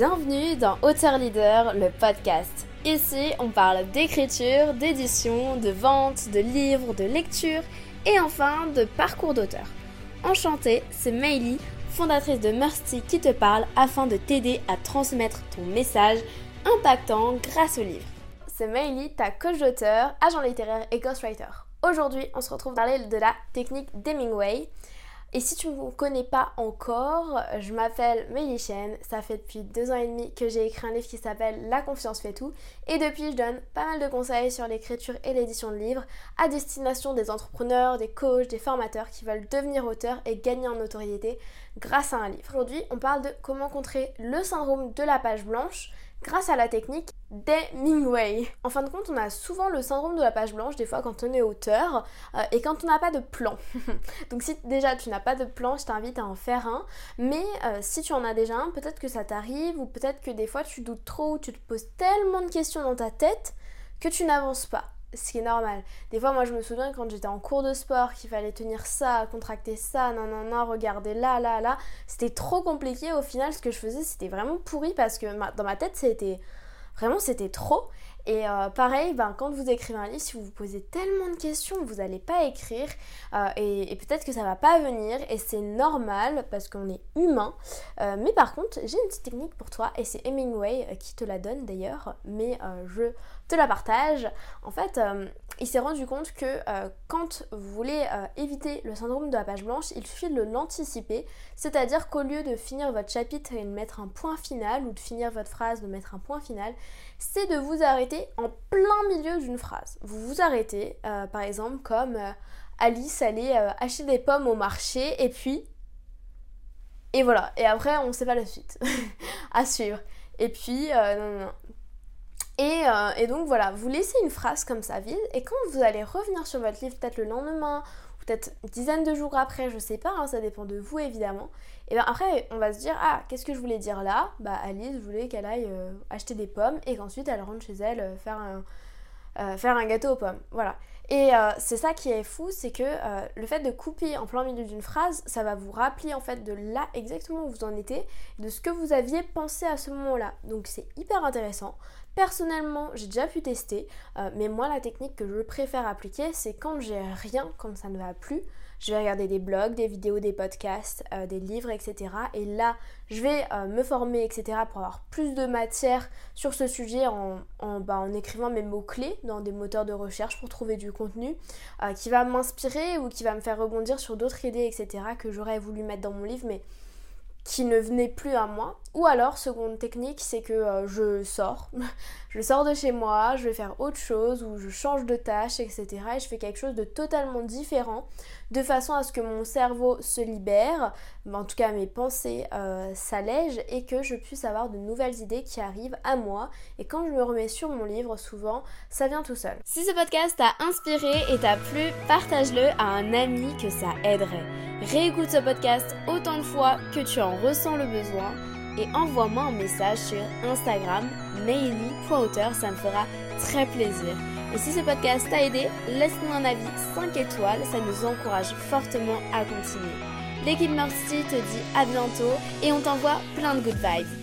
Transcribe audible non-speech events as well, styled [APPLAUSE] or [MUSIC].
Bienvenue dans Auteur Leader, le podcast. Ici, on parle d'écriture, d'édition, de vente, de livres, de lecture et enfin de parcours d'auteur. Enchantée, c'est Meili, fondatrice de Mercy qui te parle afin de t'aider à transmettre ton message impactant grâce au livre. C'est Meili, ta coach d'auteur, agent littéraire et ghostwriter. Aujourd'hui, on se retrouve dans parler de la technique d'Hemingway. Et si tu ne me connais pas encore, je m'appelle Meili Chen. Ça fait depuis deux ans et demi que j'ai écrit un livre qui s'appelle La confiance fait tout. Et depuis, je donne pas mal de conseils sur l'écriture et l'édition de livres à destination des entrepreneurs, des coachs, des formateurs qui veulent devenir auteurs et gagner en notoriété grâce à un livre. Aujourd'hui, on parle de comment contrer le syndrome de la page blanche grâce à la technique d'Hemingway. En fin de compte, on a souvent le syndrome de la page blanche des fois quand on est auteur euh, et quand on n'a pas de plan. [LAUGHS] Donc si déjà tu n'as pas de plan, je t'invite à en faire un. Mais euh, si tu en as déjà un, peut-être que ça t'arrive ou peut-être que des fois tu doutes trop ou tu te poses tellement de questions dans ta tête que tu n'avances pas ce qui est normal. Des fois, moi, je me souviens quand j'étais en cours de sport, qu'il fallait tenir ça, contracter ça, non, non, non, regarder là, là, là. C'était trop compliqué. Au final, ce que je faisais, c'était vraiment pourri parce que dans ma tête, c'était vraiment, c'était trop. Et euh, pareil, ben, quand vous écrivez un livre, si vous vous posez tellement de questions, vous n'allez pas écrire euh, et, peut-être que ça va pas venir et c'est normal parce qu'on est humain. Euh, mais par contre, j'ai une petite technique pour toi et c'est Hemingway qui te la donne d'ailleurs, mais je te la partage. En fait, il s'est rendu compte que quand vous voulez éviter le syndrome de la page blanche, il suffit de l'anticiper, c'est-à-dire qu'au lieu de finir votre chapitre et de mettre un point final ou de finir votre phrase, de mettre un point final, c'est de vous arrêter en plein milieu d'une phrase. Vous vous arrêtez, euh, par exemple, comme euh, Alice allait euh, acheter des pommes au marché et puis. Et voilà. Et après, on ne sait pas la suite. [LAUGHS] à suivre. Et puis, non, non, Et, et, donc voilà, vous laissez une phrase comme ça vide et quand vous allez revenir sur votre livre peut-être le lendemain peut-être une dizaine de jours après, je sais pas, hein, ça dépend de vous évidemment. Et bien après, on va se dire, ah, qu'est-ce que je voulais dire là? Bah Alice voulait qu'elle aille euh, acheter des pommes et qu'ensuite elle rentre chez elle euh, faire, un, euh, faire un gâteau aux pommes. Voilà. Et c'est ça qui est fou, c'est que le fait de couper en plein milieu d'une phrase, ça va vous rappeler en fait de là exactement où vous en étiez, de ce que vous aviez pensé à ce moment-là. Donc c'est hyper intéressant. Personnellement, j'ai déjà pu tester, euh, mais moi la technique que je préfère appliquer, c'est quand j'ai rien, quand ça ne va plus, je vais regarder des blogs, des vidéos, des podcasts, euh, des livres, etc. Et là, je vais euh, me former, etc. pour avoir plus de matière sur ce sujet en, bah, en, écrivant mes mots-clés dans des moteurs de recherche pour trouver du contenu qui va m'inspirer ou qui va me faire rebondir sur d'autres idées, etc. que j'aurais voulu mettre dans mon livre, mais qui ne venait plus à moi. Ou alors, seconde technique, c'est que euh, je sors. [LAUGHS] je sors de chez moi, je vais faire autre chose, ou je change de tâche, etc. Et je fais quelque chose de totalement différent, de façon à ce que mon cerveau se libère, en tout cas mes pensées euh, s'allègent, et que je puisse avoir de nouvelles idées qui arrivent à moi. Et quand je me remets sur mon livre, souvent, ça vient tout seul. Si ce podcast t'a inspiré et t'a plu, partage-le à un ami que ça aiderait. Réécoute ce podcast autant de fois que tu en ressens le besoin et envoie-moi un message sur Instagram, maily.auteur, ça me fera très plaisir. Et si ce podcast t'a aidé, laisse-nous un avis 5 étoiles, ça nous encourage fortement à continuer. L'équipe Mercy te dit à bientôt et on t'envoie plein de good vibes.